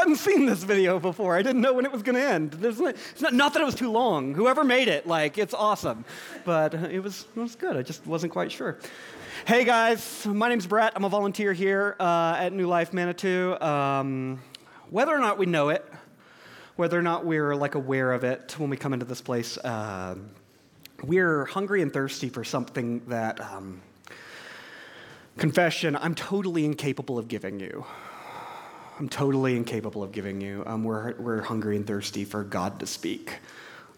hadn't seen this video before. I didn't know when it was going to end. Not, it's not, not that it was too long. Whoever made it, like, it's awesome. But it was, it was good. I just wasn't quite sure. Hey guys, my name's Brett. I'm a volunteer here uh, at New Life Manitou. Um, whether or not we know it, whether or not we're like aware of it when we come into this place, uh, we're hungry and thirsty for something that, um, confession, I'm totally incapable of giving you. I'm totally incapable of giving you. Um, we're, we're hungry and thirsty for God to speak.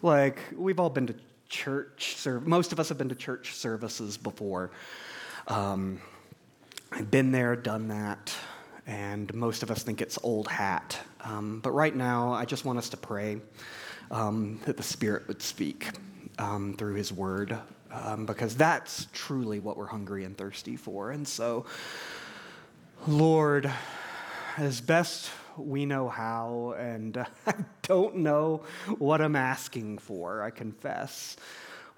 Like, we've all been to church, serv- most of us have been to church services before. Um, I've been there, done that, and most of us think it's old hat. Um, but right now, I just want us to pray um, that the Spirit would speak um, through His Word, um, because that's truly what we're hungry and thirsty for. And so, Lord, as best we know how, and I don't know what I'm asking for, I confess.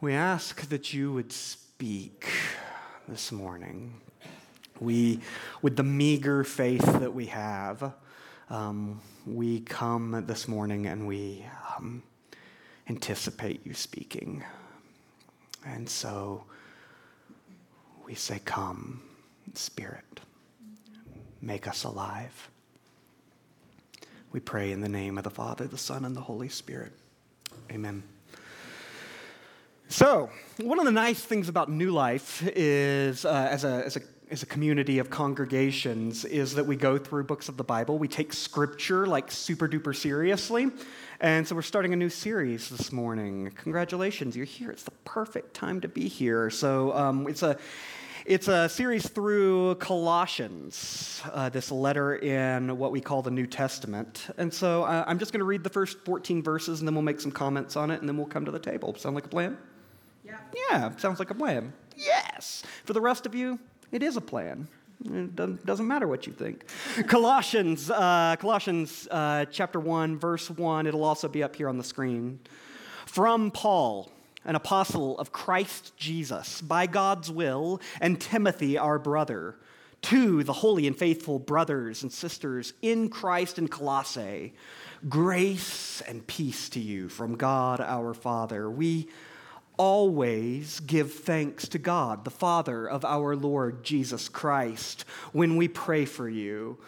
We ask that you would speak this morning. We, with the meager faith that we have, um, we come this morning and we um, anticipate you speaking. And so we say, Come, Spirit, make us alive. We pray in the name of the Father, the Son, and the Holy Spirit. Amen. So, one of the nice things about New Life is, uh, as, a, as, a, as a community of congregations, is that we go through books of the Bible. We take scripture like super duper seriously. And so we're starting a new series this morning. Congratulations, you're here. It's the perfect time to be here. So um, it's a it's a series through Colossians, uh, this letter in what we call the New Testament. And so uh, I'm just going to read the first 14 verses and then we'll make some comments on it and then we'll come to the table. Sound like a plan? Yeah. Yeah, sounds like a plan. Yes. For the rest of you, it is a plan. It doesn't matter what you think. Colossians, uh, Colossians uh, chapter 1, verse 1, it'll also be up here on the screen. From Paul an apostle of Christ Jesus, by God's will, and Timothy, our brother, to the holy and faithful brothers and sisters in Christ in Colossae, grace and peace to you from God our Father. We always give thanks to God, the Father of our Lord Jesus Christ, when we pray for you.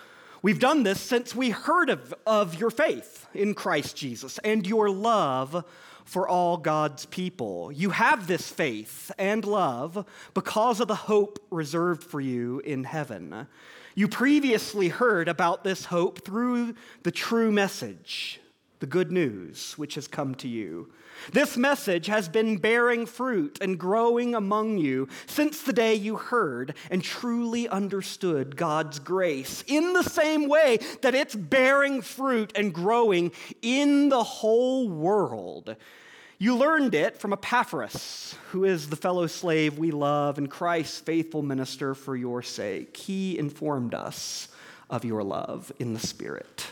We've done this since we heard of, of your faith in Christ Jesus and your love for all God's people. You have this faith and love because of the hope reserved for you in heaven. You previously heard about this hope through the true message, the good news which has come to you. This message has been bearing fruit and growing among you since the day you heard and truly understood God's grace, in the same way that it's bearing fruit and growing in the whole world. You learned it from Epaphras, who is the fellow slave we love and Christ's faithful minister for your sake. He informed us of your love in the Spirit.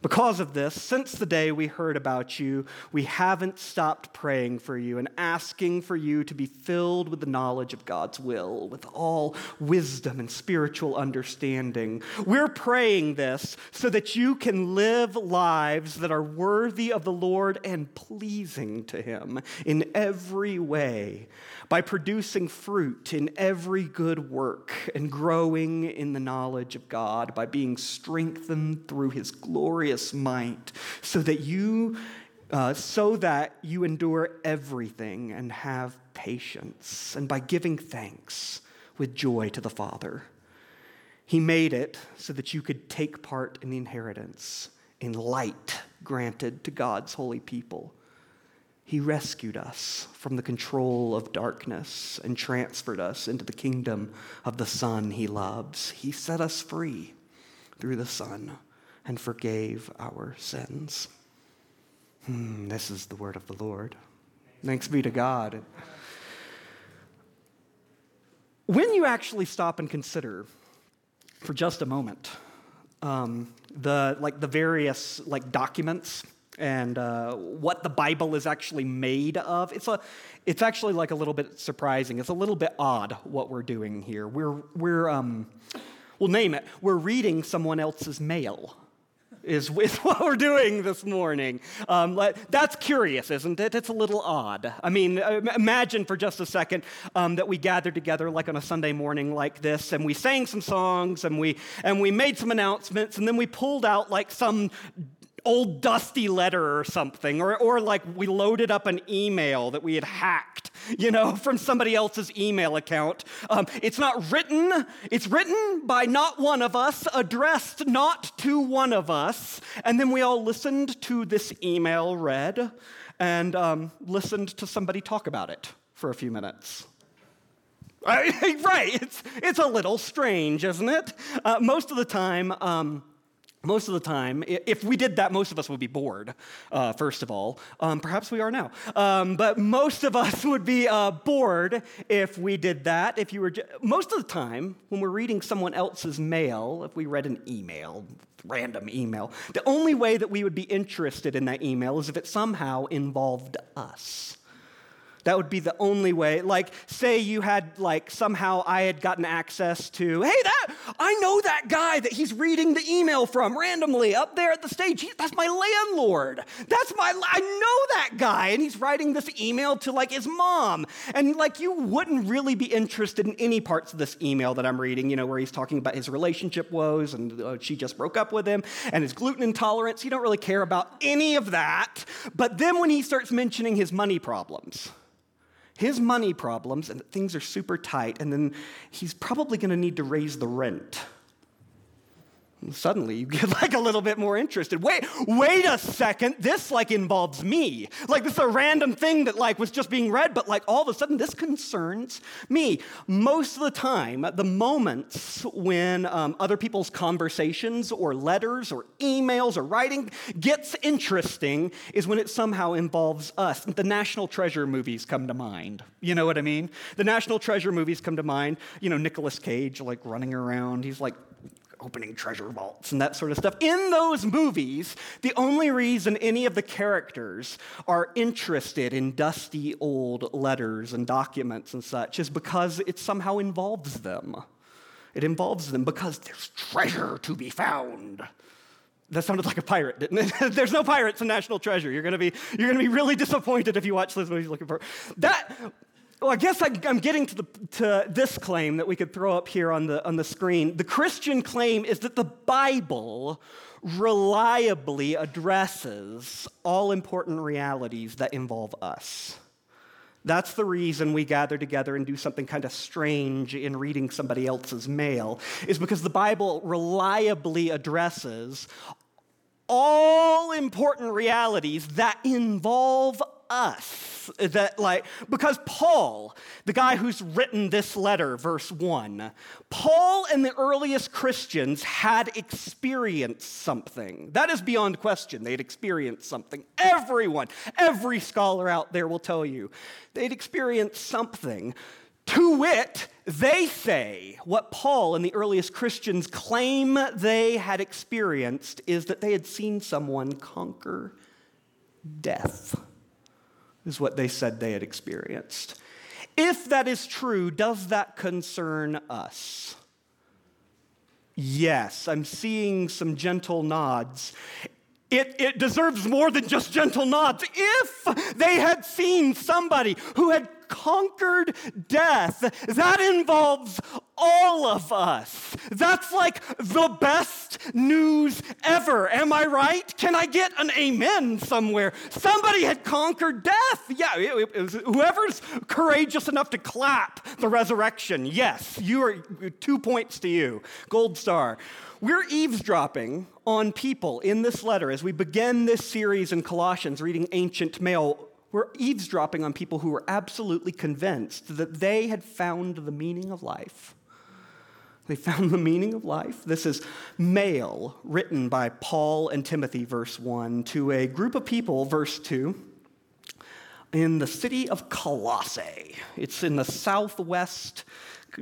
Because of this, since the day we heard about you, we haven't stopped praying for you and asking for you to be filled with the knowledge of God's will, with all wisdom and spiritual understanding. We're praying this so that you can live lives that are worthy of the Lord and pleasing to Him in every way by producing fruit in every good work and growing in the knowledge of God, by being strengthened through his glorious might, so that you uh, so that you endure everything and have patience, and by giving thanks with joy to the Father. He made it so that you could take part in the inheritance in light granted to God's holy people. He rescued us from the control of darkness and transferred us into the kingdom of the Son he loves. He set us free through the Son and forgave our sins. Hmm, this is the word of the Lord. Thanks be to God. When you actually stop and consider for just a moment um, the like the various like documents and uh, what the Bible is actually made of. It's, a, it's actually like a little bit surprising. It's a little bit odd what we're doing here. We're, we're, um, We'll name it. We're reading someone else's mail is with what we're doing this morning. Um, that's curious, isn't it? It's a little odd. I mean, uh, imagine for just a second um, that we gathered together like on a Sunday morning like this, and we sang some songs, and we and we made some announcements, and then we pulled out like some old dusty letter or something, or, or like we loaded up an email that we had hacked, you know, from somebody else's email account. Um, it's not written, it's written by not one of us, addressed not to one of us. And then we all listened to this email read and um, listened to somebody talk about it for a few minutes. right, it's, it's a little strange, isn't it? Uh, most of the time, um, most of the time, if we did that, most of us would be bored, uh, first of all. Um, perhaps we are now. Um, but most of us would be uh, bored if we did that. If you were, most of the time, when we're reading someone else's mail, if we read an email, random email, the only way that we would be interested in that email is if it somehow involved us. That would be the only way. Like, say you had, like, somehow I had gotten access to, hey, that, I know that guy that he's reading the email from randomly up there at the stage. He, that's my landlord. That's my, I know that guy. And he's writing this email to, like, his mom. And, like, you wouldn't really be interested in any parts of this email that I'm reading, you know, where he's talking about his relationship woes and uh, she just broke up with him and his gluten intolerance. You don't really care about any of that. But then when he starts mentioning his money problems, his money problems and things are super tight, and then he's probably going to need to raise the rent. Suddenly you get like a little bit more interested. Wait, wait a second. This like involves me. Like this is a random thing that like was just being read, but like all of a sudden this concerns me. Most of the time, the moments when um, other people's conversations or letters or emails or writing gets interesting is when it somehow involves us. The National Treasure movies come to mind. You know what I mean? The National Treasure movies come to mind. You know, Nicolas Cage like running around. He's like opening treasure vaults and that sort of stuff. In those movies, the only reason any of the characters are interested in dusty old letters and documents and such is because it somehow involves them. It involves them because there's treasure to be found. That sounded like a pirate, didn't it? There's no pirates in National Treasure. You're gonna be you're gonna be really disappointed if you watch those movies looking for that. Well, I guess I, am getting to, the, to, this claim that we could throw up here on the, on the screen. The Christian claim is that the Bible reliably addresses all important realities that involve us. That's the reason we gather together and do something kind of strange in reading somebody else's mail, is because the Bible reliably addresses all important realities that involve us that like because paul the guy who's written this letter verse 1 paul and the earliest christians had experienced something. That is beyond question. They'd experienced something. Everyone every scholar out there will tell you they'd experienced something to wit, they say what Paul and the earliest Christians claim they had experienced is that they had seen someone conquer death is what they said they had experienced. If that is true, does that concern us? Yes, I'm seeing some gentle nods. It, it deserves more than just gentle nods. If they had seen somebody who had conquered death. That involves all of us. That's like the best news ever. Am I right? Can I get an amen somewhere? Somebody had conquered death. Yeah, it, it was, whoever's courageous enough to clap the resurrection. Yes, you are two points to you. Gold star. We're eavesdropping on people in this letter as we begin this series in Colossians, reading ancient mail we're eavesdropping on people who were absolutely convinced that they had found the meaning of life. They found the meaning of life. This is mail written by Paul and Timothy, verse 1, to a group of people, verse 2, in the city of Colossae. It's in the southwest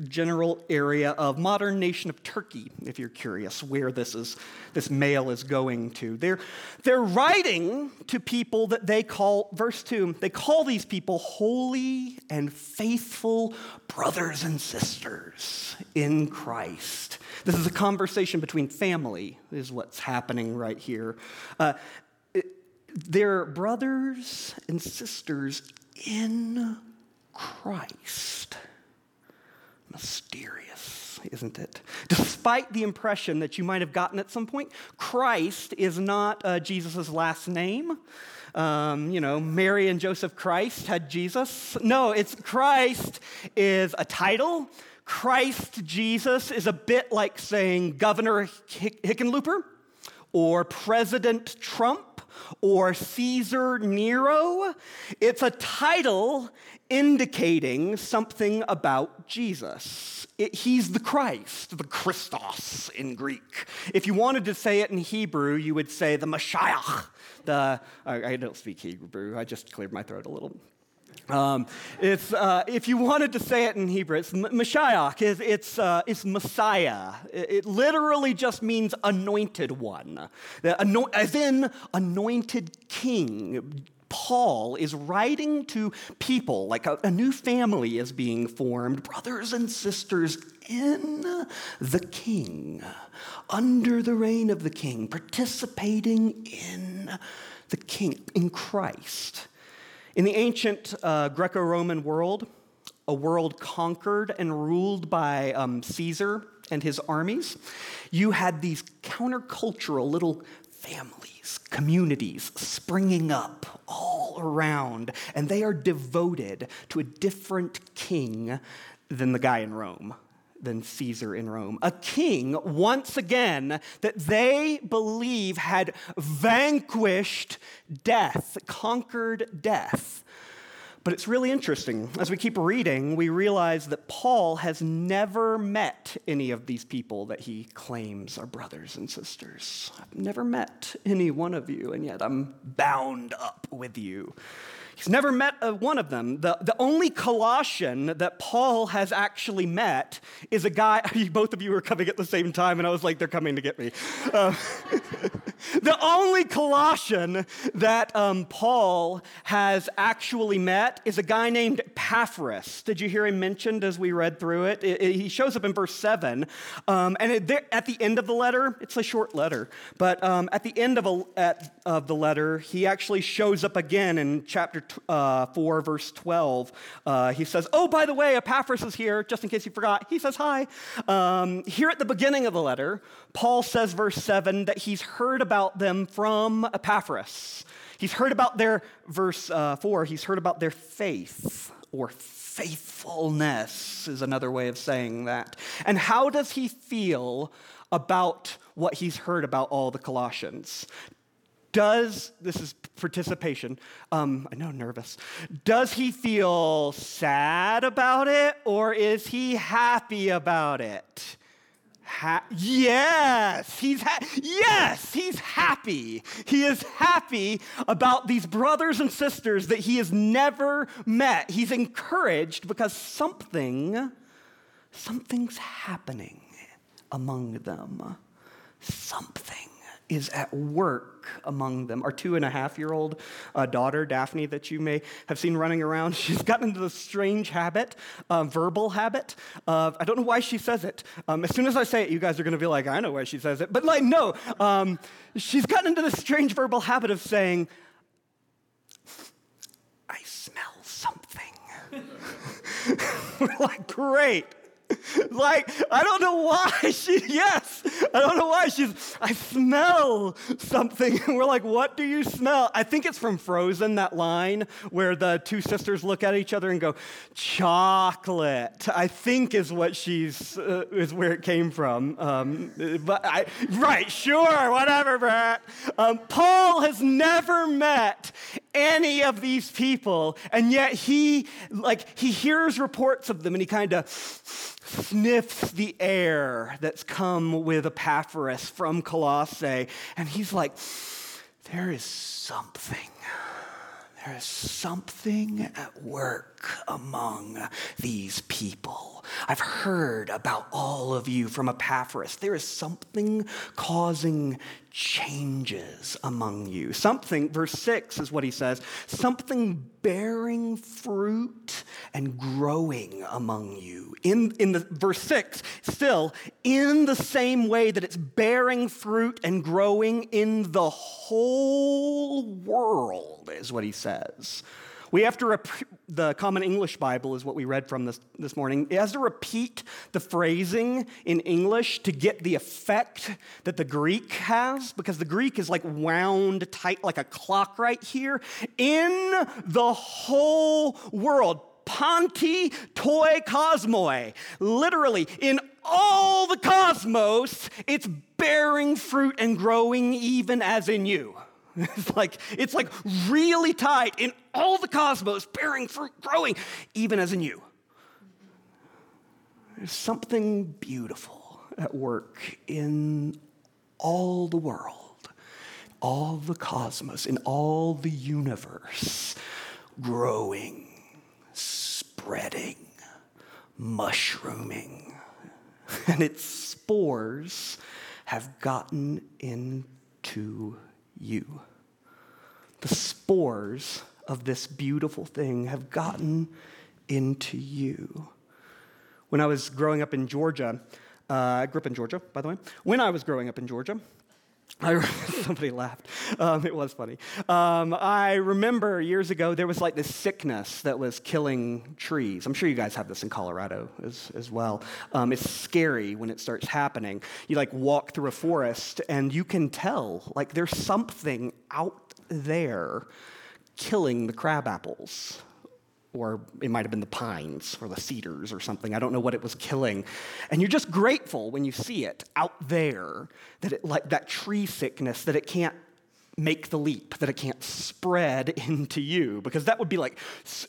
general area of modern nation of Turkey, if you're curious where this is this mail is going to. They're, they're writing to people that they call, verse 2, they call these people holy and faithful brothers and sisters in Christ. This is a conversation between family, is what's happening right here. Uh, they're brothers and sisters in Christ. Mysterious, isn't it? Despite the impression that you might have gotten at some point, Christ is not uh, Jesus' last name. Um, you know, Mary and Joseph Christ had Jesus. No, it's Christ is a title. Christ Jesus is a bit like saying Governor Hickenlooper or President Trump or Caesar Nero. It's a title indicating something about Jesus. It, he's the Christ, the Christos in Greek. If you wanted to say it in Hebrew, you would say the Messiah. The, I, I don't speak Hebrew, I just cleared my throat a little. Um, it's, uh, if you wanted to say it in Hebrew, it's Mashiach, it's, it's, uh, it's Messiah. It, it, literally just means anointed one, the, as in anointed king. Paul is writing to people, like a, a new family is being formed, brothers and sisters in the king, under the reign of the king, participating in the king, in Christ. In the ancient uh, Greco Roman world, a world conquered and ruled by um, Caesar and his armies, you had these countercultural little families, communities springing up all around, and they are devoted to a different king than the guy in Rome than Caesar in Rome. A king, once again, that they believe had vanquished death, conquered death. But it's really interesting. As we keep reading, we realize that Paul has never met any of these people that he claims are brothers and sisters. I've never met any one of you, and yet I'm bound up with you. He's never met a, one of them. The, the only Colossian that Paul has actually met is a guy, both of you were coming at the same time, and I was like, they're coming to get me. Uh, the only Colossian that um, Paul has actually met is a guy named Epaphras. Did you hear him mentioned as we read through it? it, it he shows up in verse 7. Um, and it, there, at the end of the letter, it's a short letter, but um, at the end of, a, at, of the letter, he actually shows up again in chapter uh, 4, verse 12, uh, he says, Oh, by the way, Epaphras is here, just in case you forgot. He says hi. Um, here at the beginning of the letter, Paul says, verse 7, that he's heard about them from Epaphras. He's heard about their, verse uh, 4, he's heard about their faith or faithfulness, is another way of saying that. And how does he feel about what he's heard about all the Colossians? Does, this is participation, um, I know, nervous. Does he feel sad about it or is he happy about it? Ha- yes, he's ha- yes, he's happy. He is happy about these brothers and sisters that he has never met. He's encouraged because something something's happening among them. Something is at work among them. Our two and a half year old uh, daughter, Daphne, that you may have seen running around, she's gotten into this strange habit, uh, verbal habit. Of, I don't know why she says it. Um, as soon as I say it, you guys are going to be like, I know why she says it. But, like, no, um, she's gotten into this strange verbal habit of saying, I smell something. We're like, great. like, I don't know why she, yes, I don't know why she's, I smell something. And we're like, what do you smell? I think it's from Frozen, that line where the two sisters look at each other and go, chocolate, I think is what she's, uh, is where it came from. Um, but I, right, sure, whatever, Brett. Um, Paul has never met any of these people, and yet he, like, he hears reports of them and he kind of, sniffs the air that's come with Epaphras from Colossae, and he's like, there is something. There's something at work among these people. I've heard about all of you from Epaphras. There is something causing changes among you. Something, verse 6 is what he says, something bearing fruit and growing among you. In, in the verse 6, still, in the same way that it's bearing fruit and growing in the whole world, is what he says. We have to, the Common English Bible is what we read from this, this morning. It has to repeat the phrasing in English to get the effect that the Greek has, because the Greek is like wound tight like a clock right here. In the whole world, Panti toi cosmoi. Literally, in all the cosmos, it's bearing fruit and growing even as in you. It's like, it's like really tight in all the cosmos, bearing fruit, growing, even as in you. There's something beautiful at work in all the world, all the cosmos, in all the universe, growing, spreading, mushrooming. And its spores have gotten into you. The spores of this beautiful thing have gotten into you. When I was growing up in Georgia, uh, I grew up in Georgia, by the way. When I was growing up in Georgia, I, somebody laughed. Um, it was funny. Um, I remember years ago there was like this sickness that was killing trees. I'm sure you guys have this in Colorado as, as well. Um, it's scary when it starts happening. You like walk through a forest and you can tell like there's something out there killing the crab apples or it might have been the pines or the cedars or something. I don't know what it was killing. And you're just grateful when you see it out there that it like that tree sickness that it can't make the leap, that it can't spread into you because that would be like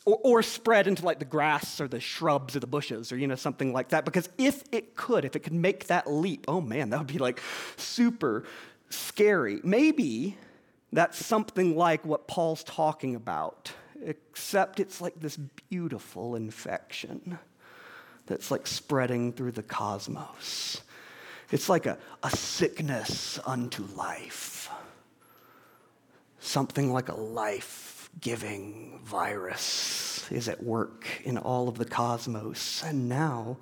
or, or spread into like the grass or the shrubs or the bushes or you know something like that because if it could, if it could make that leap, oh man, that would be like super scary. Maybe that's something like what Paul's talking about except it's like this beautiful infection that's like spreading through the cosmos. It's like a, a sickness unto life, something like a life giving virus is at work in all of the cosmos. And now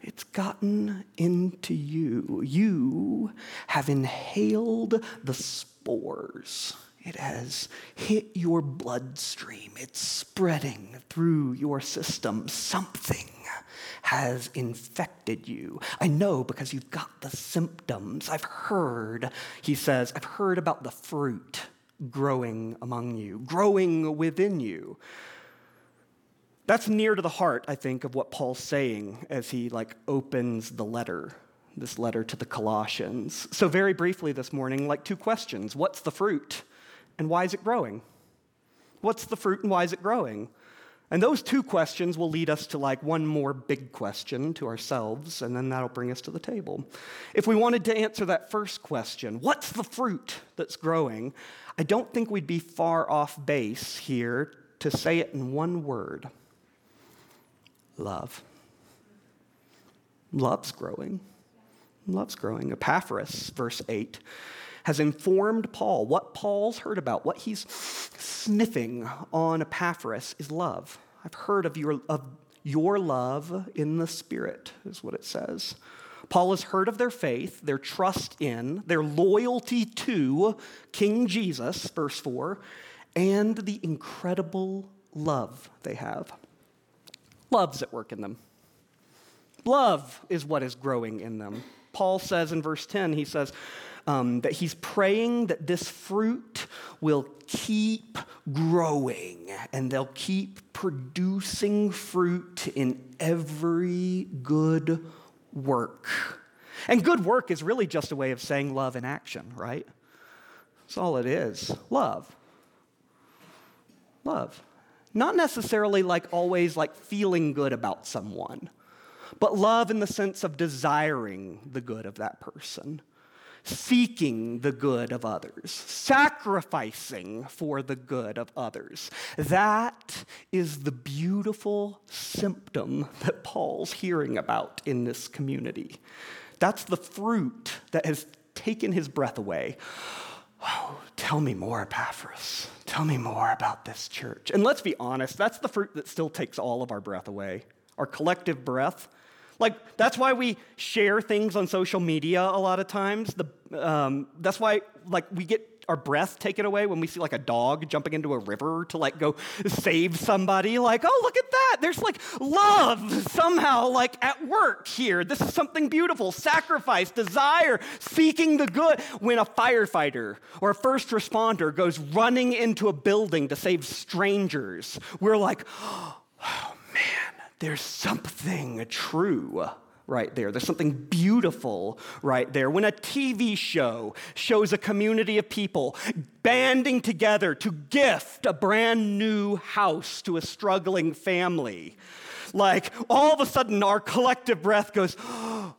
it's gotten into you. You have inhaled the spores it has hit your bloodstream. It's spreading through your system. Something has infected you. I know because you've got the symptoms. I've heard, he says, I've heard about the fruit growing among you, growing within you. That's near to the heart, I think, of what Paul's saying as he like opens the letter, this letter to the Colossians. So very briefly this morning, like two questions. What's the fruit? And why is it growing? What's the fruit and why is it growing? And those two questions will lead us to like one more big question to ourselves, and then that'll bring us to the table. If we wanted to answer that first question, what's the fruit that's growing? I don't think we'd be far off base here to say it in one word love. Love's growing. Love's growing. Epaphras, verse 8 has informed Paul. What Paul's heard about, what he's sniffing on Epaphras is love. I've heard of your, of your love in the Spirit, is what it says. Paul has heard of their faith, their trust in, their loyalty to King Jesus, verse 4, and the incredible love they have. Love's at work in them. Love is what is growing in them. Paul says in verse 10, he says, um, that he's praying that this fruit will keep growing and they'll keep producing fruit in every good work. And good work is really just a way of saying love in action, right? That's all it is love. Love. Not necessarily like always like feeling good about someone, but love in the sense of desiring the good of that person seeking the good of others, sacrificing for the good of others. That is the beautiful symptom that Paul's hearing about in this community. That's the fruit that has taken his breath away. Oh, tell me more, Epaphras. Tell me more about this church. And let's be honest, that's the fruit that still takes all of our breath away, our collective breath. Like, that's why we share things on social media a lot of times. The, um, that's why, like, we get our breath taken away when we see like a dog jumping into a river to like go save somebody. Like oh look at that. There's like love somehow like at work here. This is something beautiful. Sacrifice desire seeking the good. When a firefighter or a first responder goes running into a building to save strangers we're like oh there's something true right there. There's something beautiful right there. When a TV show shows a community of people banding together to gift a brand new house to a struggling family, like all of a sudden our collective breath goes, oh,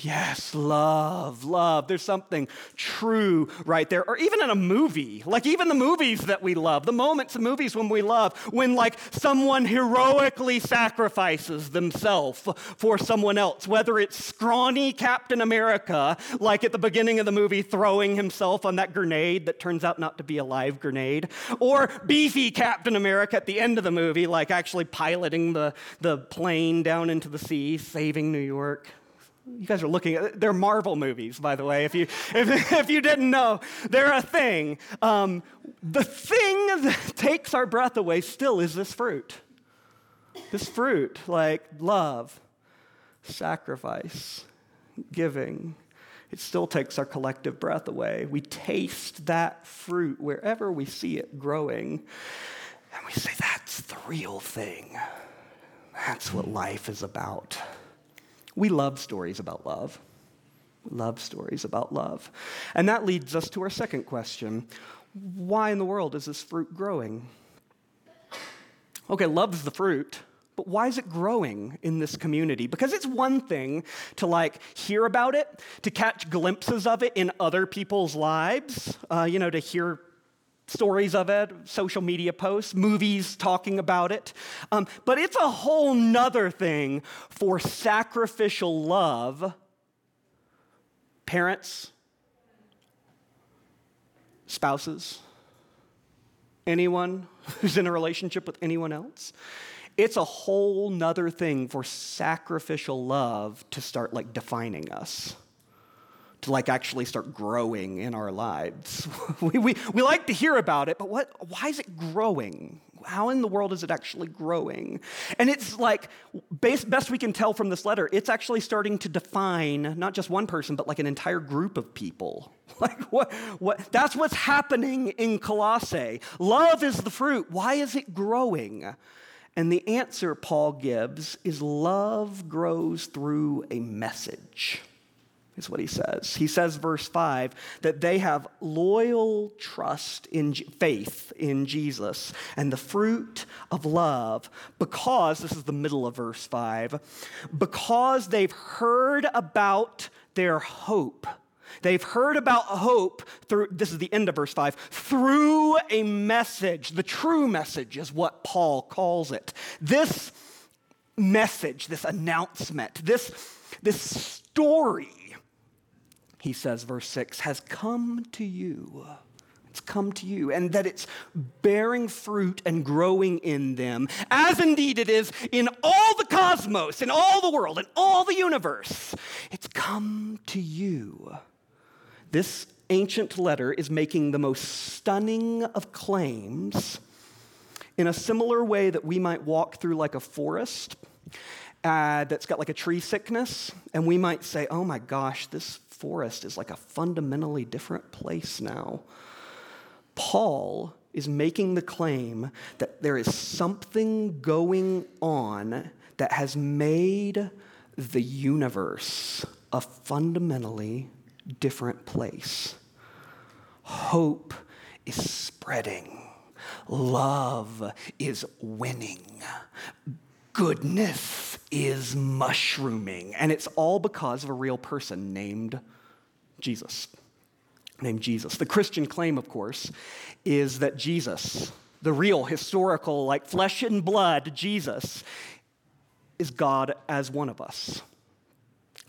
yes, love, love. There's something true right there. Or even in a movie, like even the movies that we love, the moments in movies when we love, when like someone heroically sacrifices themselves for someone else, whether it's scrawny Captain America, like at the beginning of the movie, throwing himself on that grenade that turns out not to be a live grenade, or beefy Captain America at the end of the movie, like actually piloting the, the plane down into the sea, saving New York. You guys are looking at, they're Marvel movies, by the way, if you, if, if you didn't know. They're a thing. Um, the thing that takes our breath away still is this fruit. This fruit, like love, sacrifice, giving. It still takes our collective breath away. We taste that fruit wherever we see it growing, and we say, that's the real thing. That's what life is about. We love stories about love. We love stories about love. And that leads us to our second question Why in the world is this fruit growing? Okay, love's the fruit. But why is it growing in this community? Because it's one thing to like hear about it, to catch glimpses of it in other people's lives, uh, you know, to hear stories of it, social media posts, movies talking about it. Um, but it's a whole nother thing for sacrificial love. Parents, spouses, anyone who's in a relationship with anyone else. It's a whole nother thing for sacrificial love to start like defining us like actually start growing in our lives. we, we, we like to hear about it, but what, why is it growing? How in the world is it actually growing? And it's like, best, best we can tell from this letter, it's actually starting to define not just one person, but like an entire group of people. Like, what, what, that's what's happening in Colossae. Love is the fruit. Why is it growing? And the answer Paul gives is love grows through a message is what he says. He says, verse 5, that they have loyal trust in faith in Jesus and the fruit of love because, this is the middle of verse 5, because they've heard about their hope. They've heard about hope through, this is the end of verse 5, through a message. The true message is what Paul calls it. This message, this announcement, this, this story he says, verse 6, has come to you. It's come to you, and that it's bearing fruit and growing in them, as indeed it is in all the cosmos, in all the world, in all the universe. It's come to you. This ancient letter is making the most stunning of claims in a similar way that we might walk through like a forest uh, that's got like a tree sickness, and we might say, oh my gosh, this forest is like a fundamentally different place now. Paul is making the claim that there is something going on that has made the universe a fundamentally different place. Hope is spreading. Love is winning goodness is mushrooming. And it's all because of a real person named Jesus, named Jesus. The Christian claim, of course, is that Jesus, the real historical, like flesh and blood Jesus, is God as one of us.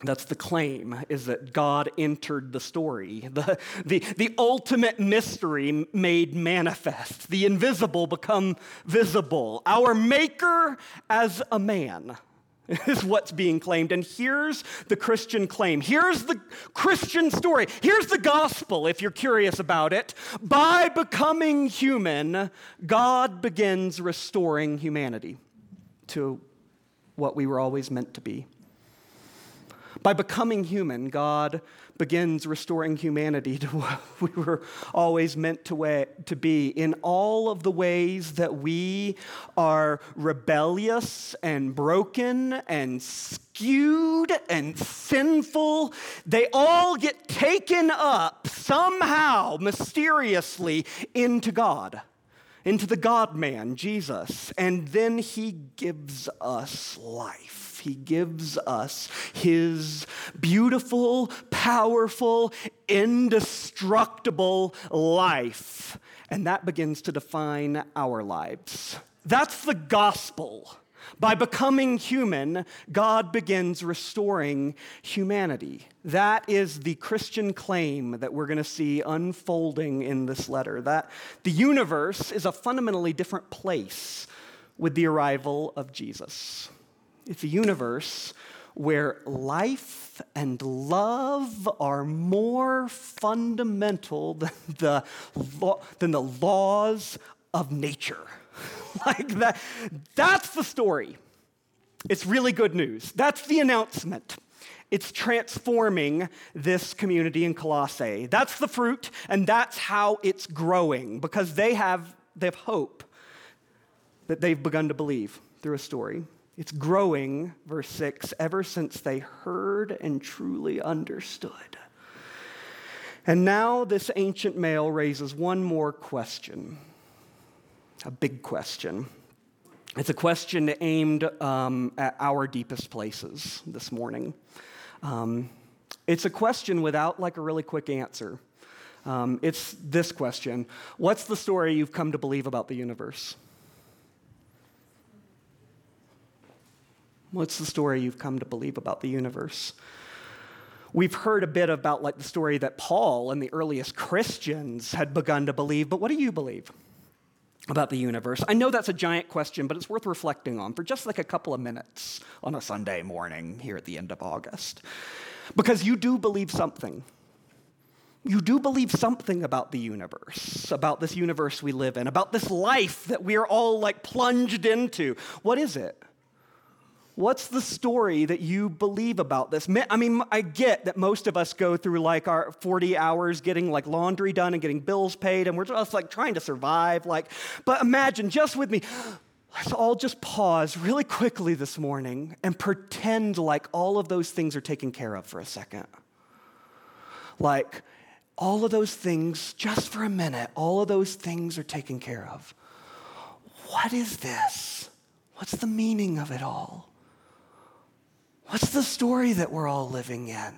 That's the claim, is that God entered the story. The, the, the ultimate mystery made manifest. The invisible become visible. Our maker as a man is what's being claimed. And here's the Christian claim. Here's the Christian story. Here's the gospel, if you're curious about it. By becoming human, God begins restoring humanity to what we were always meant to be. By becoming human, God begins restoring humanity to what we were always meant to, way, to be in all of the ways that we are rebellious and broken and skewed and sinful. They all get taken up somehow, mysteriously, into God into the God man, Jesus, and then he gives us life. He gives us his beautiful, powerful, indestructible life. And that begins to define our lives. That's the gospel. By becoming human, God begins restoring humanity. That is the Christian claim that we're going to see unfolding in this letter that the universe is a fundamentally different place with the arrival of Jesus. It's a universe where life and love are more fundamental than the, than the laws of nature. like that. That's the story. It's really good news. That's the announcement. It's transforming this community in Colossae. That's the fruit, and that's how it's growing because they have, they have hope that they've begun to believe through a story. It's growing, verse 6, ever since they heard and truly understood. And now this ancient mail raises one more question a big question. It's a question aimed um, at our deepest places this morning. Um, it's a question without like a really quick answer. Um, it's this question What's the story you've come to believe about the universe? What's the story you've come to believe about the universe? We've heard a bit about like the story that Paul and the earliest Christians had begun to believe, but what do you believe? about the universe? I know that's a giant question, but it's worth reflecting on for just like a couple of minutes on a Sunday morning here at the end of August. Because you do believe something. You do believe something about the universe, about this universe we live in, about this life that we are all like plunged into. What is it? What's the story that you believe about this? I mean, I get that most of us go through like our 40 hours getting like laundry done and getting bills paid, and we're just like trying to survive. Like, but imagine just with me, let's all just pause really quickly this morning and pretend like all of those things are taken care of for a second. Like, all of those things, just for a minute, all of those things are taken care of. What is this? What's the meaning of it all? What's the story that we're all living in?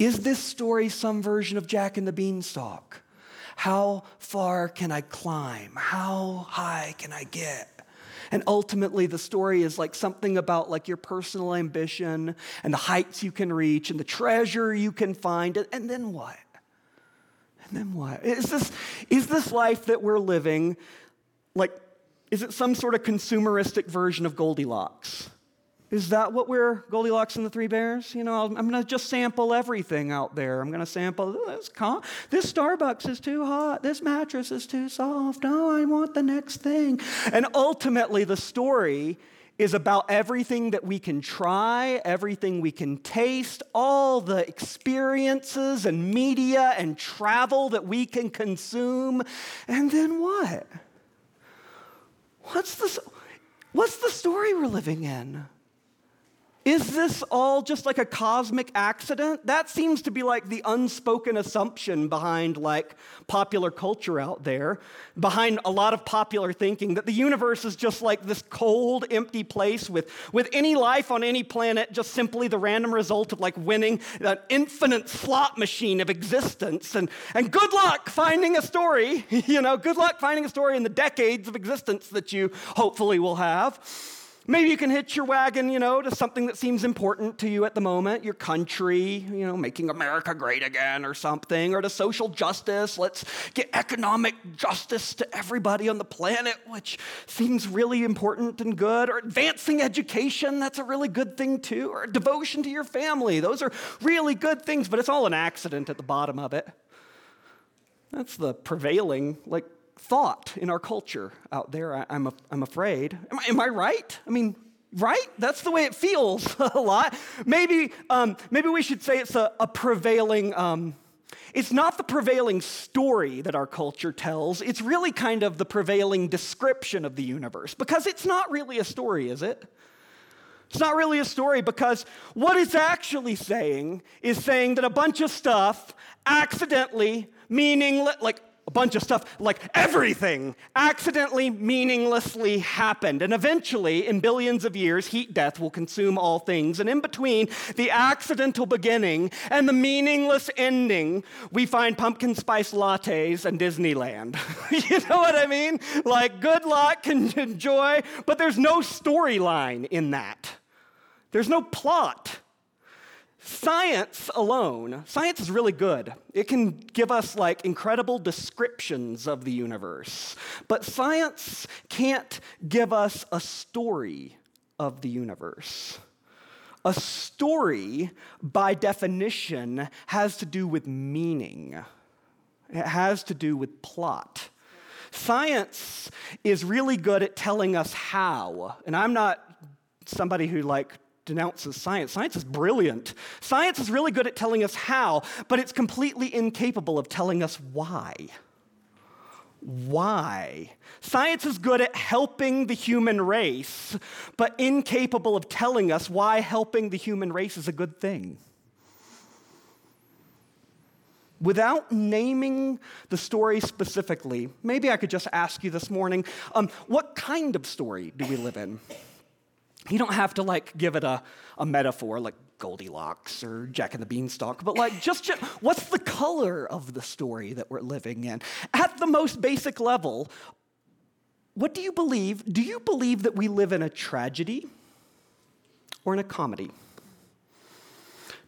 Is this story some version of Jack and the Beanstalk? How far can I climb? How high can I get? And ultimately, the story is like something about like your personal ambition and the heights you can reach and the treasure you can find. And then what? And then what? Is this, is this life that we're living like, is it some sort of consumeristic version of Goldilocks? Is that what we're Goldilocks and the Three Bears? You know, I'm going to just sample everything out there. I'm going to sample this, con- this Starbucks is too hot. This mattress is too soft. Oh, I want the next thing. And ultimately, the story is about everything that we can try, everything we can taste, all the experiences and media and travel that we can consume. And then what? What's the, what's the story we're living in? Is this all just like a cosmic accident? That seems to be like the unspoken assumption behind like popular culture out there, behind a lot of popular thinking that the universe is just like this cold, empty place with, with any life on any planet just simply the random result of like winning an infinite slot machine of existence. And, and good luck finding a story, you know, good luck finding a story in the decades of existence that you hopefully will have. Maybe you can hitch your wagon, you know, to something that seems important to you at the moment, your country, you know, making America great again or something, or to social justice. Let's get economic justice to everybody on the planet, which seems really important and good, or advancing education, that's a really good thing too, or devotion to your family. Those are really good things, but it's all an accident at the bottom of it. That's the prevailing, like, thought in our culture out there, I, am I'm, am afraid. Am I, am I right? I mean, right? That's the way it feels a lot. Maybe, um, maybe we should say it's a, a prevailing, um, it's not the prevailing story that our culture tells, it's really kind of the prevailing description of the universe, because it's not really a story, is it? It's not really a story because what it's actually saying is saying that a bunch of stuff accidentally, meaning like bunch of stuff, like everything, accidentally, meaninglessly happened. And eventually, in billions of years, heat death will consume all things. And in between the accidental beginning and the meaningless ending, we find pumpkin spice lattes and Disneyland. you know what I mean? Like, good luck and enjoy, but there's no storyline in that, there's no plot. Science alone, science is really good. It can give us like incredible descriptions of the universe. But science can't give us a story of the universe. A story, by definition, has to do with meaning, it has to do with plot. Science is really good at telling us how. And I'm not somebody who like denounces science. Science is brilliant. Science is really good at telling us how, but it's completely incapable of telling us why. Why? Science is good at helping the human race, but incapable of telling us why helping the human race is a good thing. Without naming the story specifically, maybe I could just ask you this morning um, what kind of story do we live in? You don't have to like give it a, a metaphor like Goldilocks or Jack and the Beanstalk, but like just, just what's the color of the story that we're living in? At the most basic level, what do you believe? Do you believe that we live in a tragedy or in a comedy?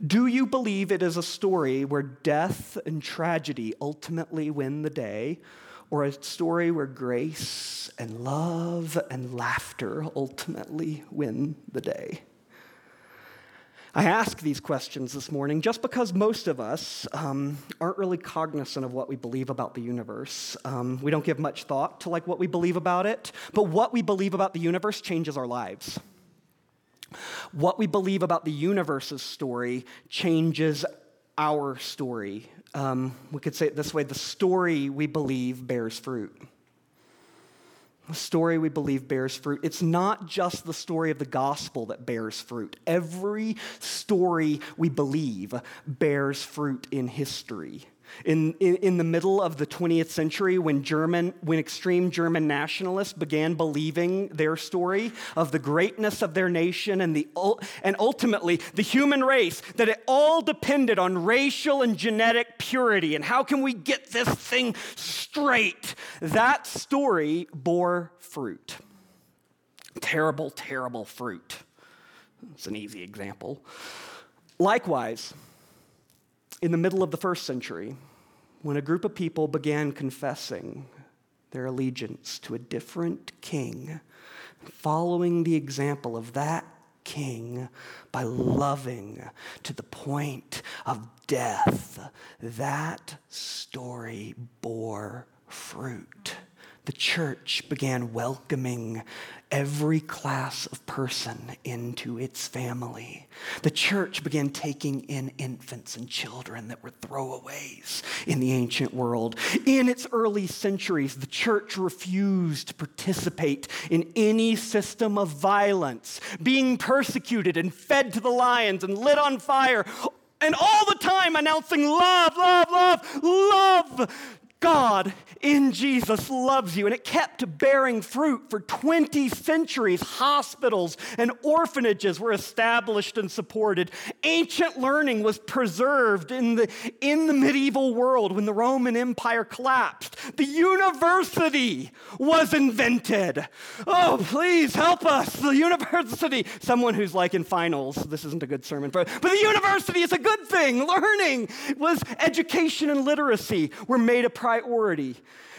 Do you believe it is a story where death and tragedy ultimately win the day? Or a story where grace and love and laughter ultimately win the day? I ask these questions this morning just because most of us um, aren't really cognizant of what we believe about the universe. Um, we don't give much thought to like what we believe about it, but what we believe about the universe changes our lives. What we believe about the universe's story changes our story um, we could say it this way the story we believe bears fruit. The story we believe bears fruit. It's not just the story of the gospel that bears fruit. Every story we believe bears fruit in history. In, in, in, the middle of the 20th century, when, German, when extreme German nationalists began believing their story of the greatness of their nation and, the, and ultimately the human race, that it all depended on racial and genetic purity, and how can we get this thing straight, that story bore fruit. Terrible, terrible fruit. It's an easy example. Likewise, in the middle of the first century, when a group of people began confessing their allegiance to a different king, following the example of that king by loving to the point of death, that story bore fruit. The church began welcoming every class of person into its family. The church began taking in infants and children that were throwaways in the ancient world. In its early centuries, the church refused to participate in any system of violence, being persecuted and fed to the lions and lit on fire. And all the time announcing love, love, love, love God in Jesus loves you. And it kept bearing fruit for 20 centuries. Hospitals and orphanages were established and supported. Ancient learning was preserved in the, in the medieval world when the Roman Empire collapsed. The university was invented. Oh, please help us. The university. Someone who's like in finals, this isn't a good sermon, but, but the university is a good thing. Learning was education and literacy were made a priority.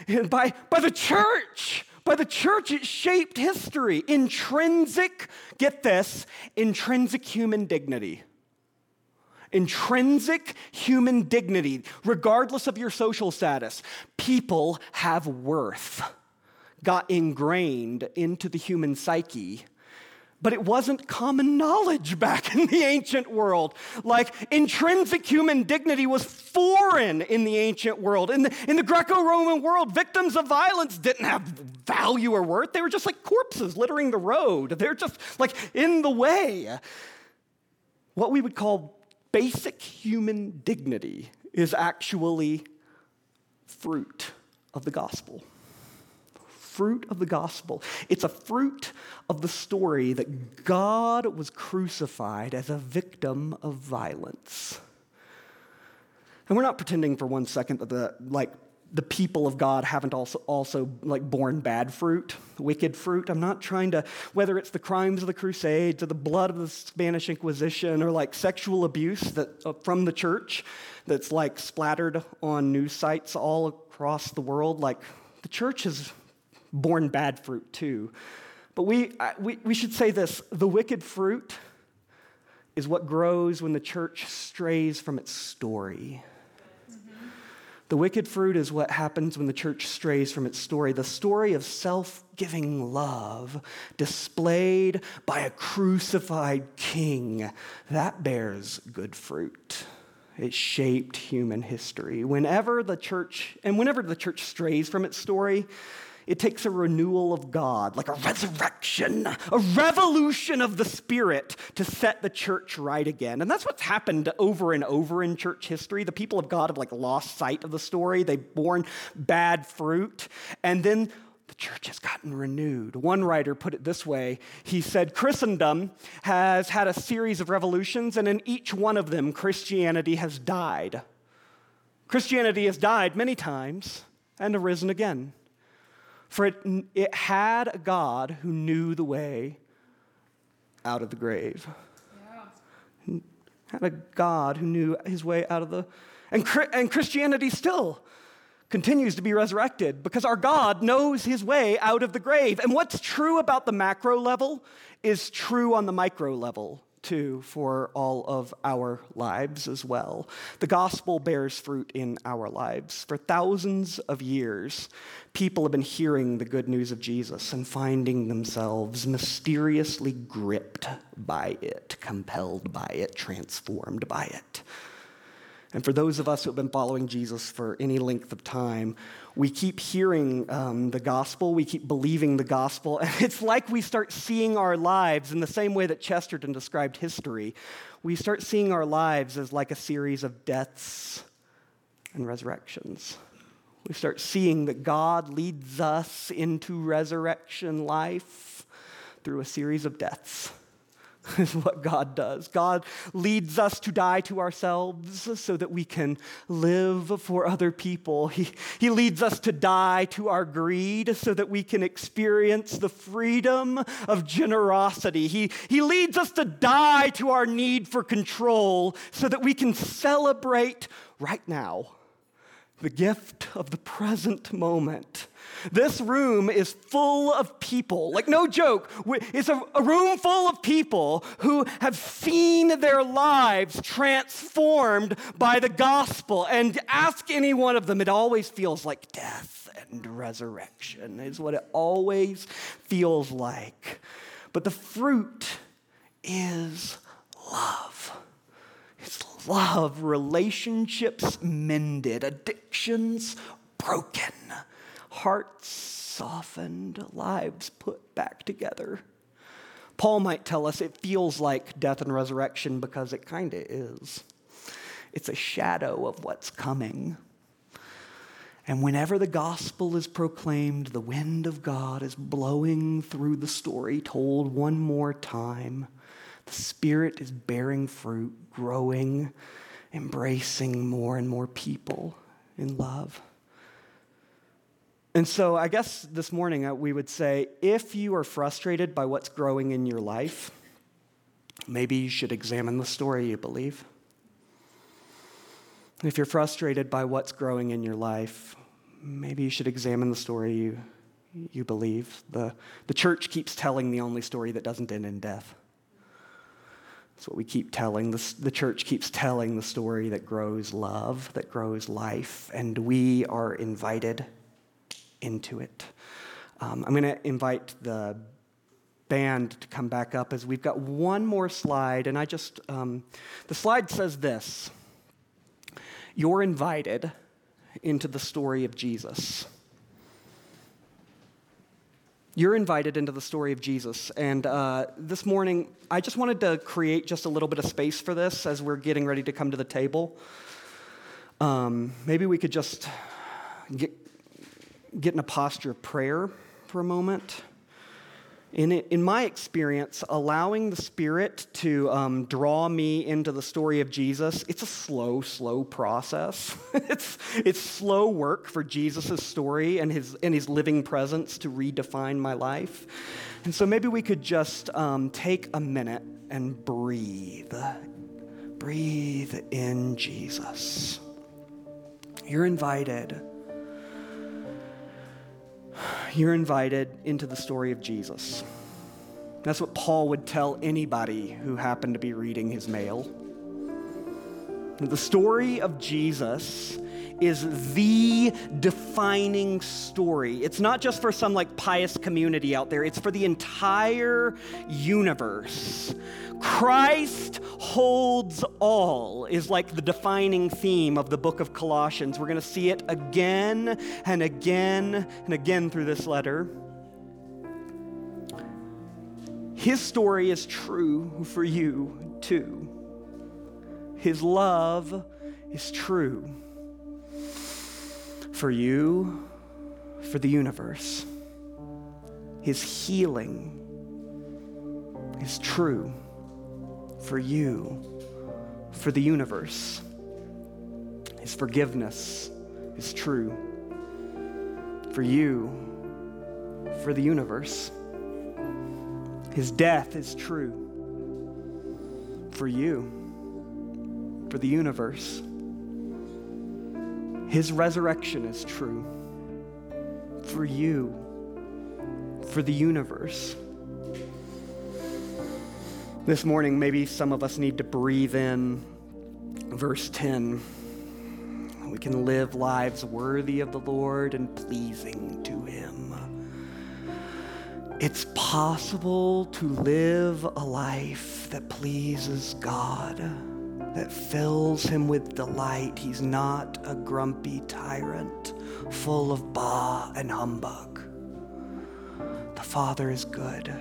And by, by the church, by the church, it shaped history. Intrinsic, get this, intrinsic human dignity. Intrinsic human dignity, regardless of your social status. People have worth, got ingrained into the human psyche but it wasn't common knowledge back in the ancient world. Like intrinsic human dignity was foreign in the ancient world. In the, in the Greco Roman world, victims of violence didn't have value or worth. They were just like corpses littering the road, they're just like in the way. What we would call basic human dignity is actually fruit of the gospel fruit of the gospel. It's a fruit of the story that God was crucified as a victim of violence. And we're not pretending for one second that the like the people of God haven't also also like borne bad fruit, wicked fruit. I'm not trying to whether it's the crimes of the Crusades or the blood of the Spanish Inquisition or like sexual abuse that uh, from the church that's like splattered on news sites all across the world. Like the church has borne bad fruit too. But we, we, we should say this the wicked fruit is what grows when the church strays from its story. Mm-hmm. The wicked fruit is what happens when the church strays from its story. The story of self giving love displayed by a crucified king, that bears good fruit. It shaped human history. Whenever the church, and whenever the church strays from its story, it takes a renewal of God, like a resurrection, a revolution of the Spirit to set the church right again. And that's what's happened over and over in church history. The people of God have like lost sight of the story. They've borne bad fruit. And then the church has gotten renewed. One writer put it this way He said, Christendom has had a series of revolutions, and in each one of them, Christianity has died. Christianity has died many times and arisen again. For it, it had a God who knew the way out of the grave. Yeah. Had a God who knew his way out of the. And, and Christianity still continues to be resurrected because our God knows his way out of the grave. And what's true about the macro level is true on the micro level too for all of our lives as well. The gospel bears fruit in our lives. For thousands of years, people have been hearing the good news of Jesus and finding themselves mysteriously gripped by it, compelled by it, transformed by it. And for those of us who have been following Jesus for any length of time, we keep hearing um, the gospel, we keep believing the gospel, and it's like we start seeing our lives in the same way that Chesterton described history. We start seeing our lives as like a series of deaths and resurrections. We start seeing that God leads us into resurrection life through a series of deaths is what God does. God leads us to die to ourselves so that we can live for other people. He, he leads us to die to our greed so that we can experience the freedom of generosity. He, he leads us to die to our need for control so that we can celebrate right now the gift of the present moment. This room is full of people, like no joke. It's a, room full of people who have seen their lives transformed by the gospel. And ask any one of them, it always feels like death and resurrection, is what it always feels like. But the fruit is love. It's love, relationships mended, addictions broken, hearts softened, lives put back together. Paul might tell us it feels like death and resurrection because it kind of is. It's a shadow of what's coming. And whenever the gospel is proclaimed, the wind of God is blowing through the story told one more time. The Spirit is bearing fruit, growing, embracing more and more people in love. And so, I guess this morning uh, we would say if you are frustrated by what's growing in your life, maybe you should examine the story you believe. If you're frustrated by what's growing in your life, maybe you should examine the story you, you believe. The, the church keeps telling the only story that doesn't end in death. That's what we keep telling. The, the church keeps telling the story that grows love, that grows life, and we are invited into it. Um, I'm going to invite the band to come back up as we've got one more slide, and I just, um, the slide says this You're invited into the story of Jesus. You're invited into the story of Jesus. And uh, this morning, I just wanted to create just a little bit of space for this as we're getting ready to come to the table. Um, maybe we could just get, get in a posture of prayer for a moment. In, in my experience, allowing the Spirit to um, draw me into the story of Jesus, it's a slow, slow process. it's, it's slow work for Jesus' story and his, and his living presence to redefine my life. And so maybe we could just um, take a minute and breathe. Breathe in Jesus. You're invited you're invited into the story of Jesus. That's what Paul would tell anybody who happened to be reading his mail. The story of Jesus is the defining story. It's not just for some like pious community out there, it's for the entire universe. Christ holds all is like the defining theme of the book of Colossians. We're going to see it again and again and again through this letter. His story is true for you too. His love is true for you, for the universe. His healing is true for you, for the universe. His forgiveness is true for you, for the universe. His death is true for you, for the universe. His resurrection is true for you, for the universe. This morning, maybe some of us need to breathe in verse 10. We can live lives worthy of the Lord and pleasing to Him. It's possible to live a life that pleases God, that fills Him with delight. He's not a grumpy tyrant full of bah and humbug. The Father is good.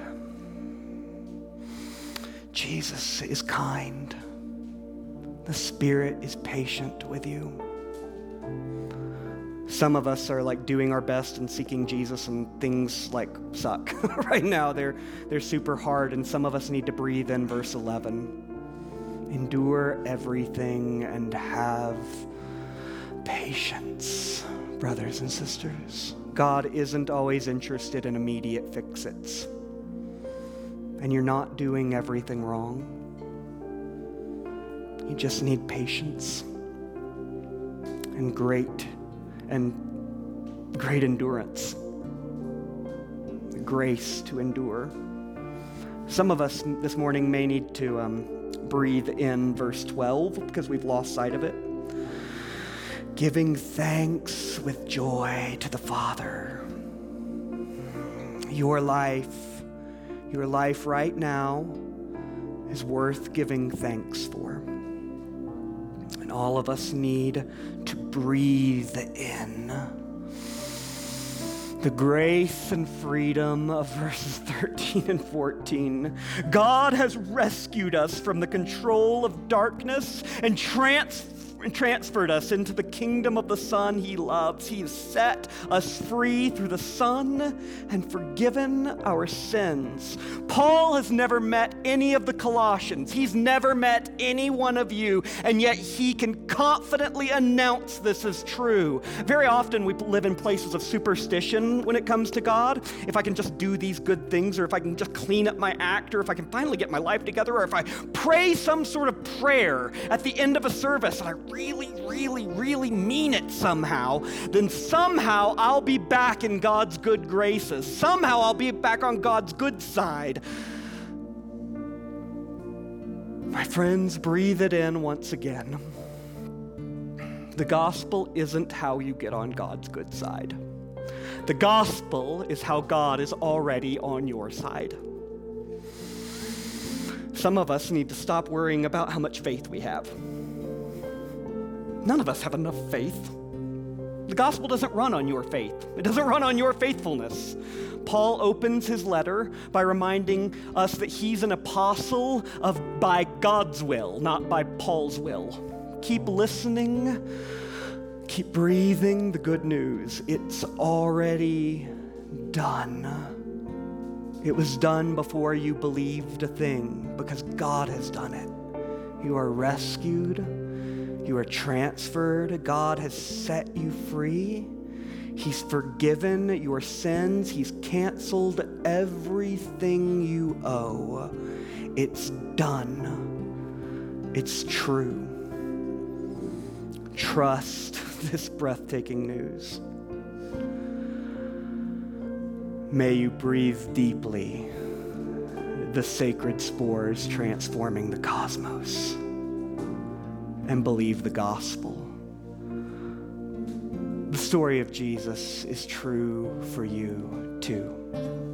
Jesus is kind. The Spirit is patient with you. Some of us are like doing our best and seeking Jesus, and things like suck right now. They're, they're super hard, and some of us need to breathe in verse 11. Endure everything and have patience, brothers and sisters. God isn't always interested in immediate fix its and you're not doing everything wrong. You just need patience and great and great endurance, grace to endure. Some of us this morning may need to um, breathe in verse 12 because we've lost sight of it. Giving thanks with joy to the Father. Your life, your life right now is worth giving thanks for. And all of us need to breathe in the grace and freedom of verses 13 and 14. God has rescued us from the control of darkness and transformed transferred us into the kingdom of the Son he loves. He has set us free through the Son and forgiven our sins. Paul has never met any of the Colossians, he's never met any one of you, and yet he can confidently announce this is true. Very often we live in places of superstition when it comes to God. If I can just do these good things, or if I can just clean up my act, or if I can finally get my life together, or if I pray some sort of prayer at the end of a service and I really, really, really mean it somehow, then somehow I'll be back in God's good graces. Somehow I'll be back on God's good side. My friends, breathe it in once again. The gospel isn't how you get on God's good side. The gospel is how God is already on your side. Some of us need to stop worrying about how much faith we have. None of us have enough faith. The gospel doesn't run on your faith, it doesn't run on your faithfulness. Paul opens his letter by reminding us that he's an apostle of by God's will, not by Paul's will. Keep listening, keep breathing the good news. It's already done. It was done before you believed a thing because God has done it. You are rescued you are transferred. God has set you free. He's forgiven your sins. He's canceled everything you owe. It's done. It's true. Trust this breathtaking news. May you breathe deeply the sacred spores transforming the cosmos and believe the gospel. The story of Jesus is true for you too.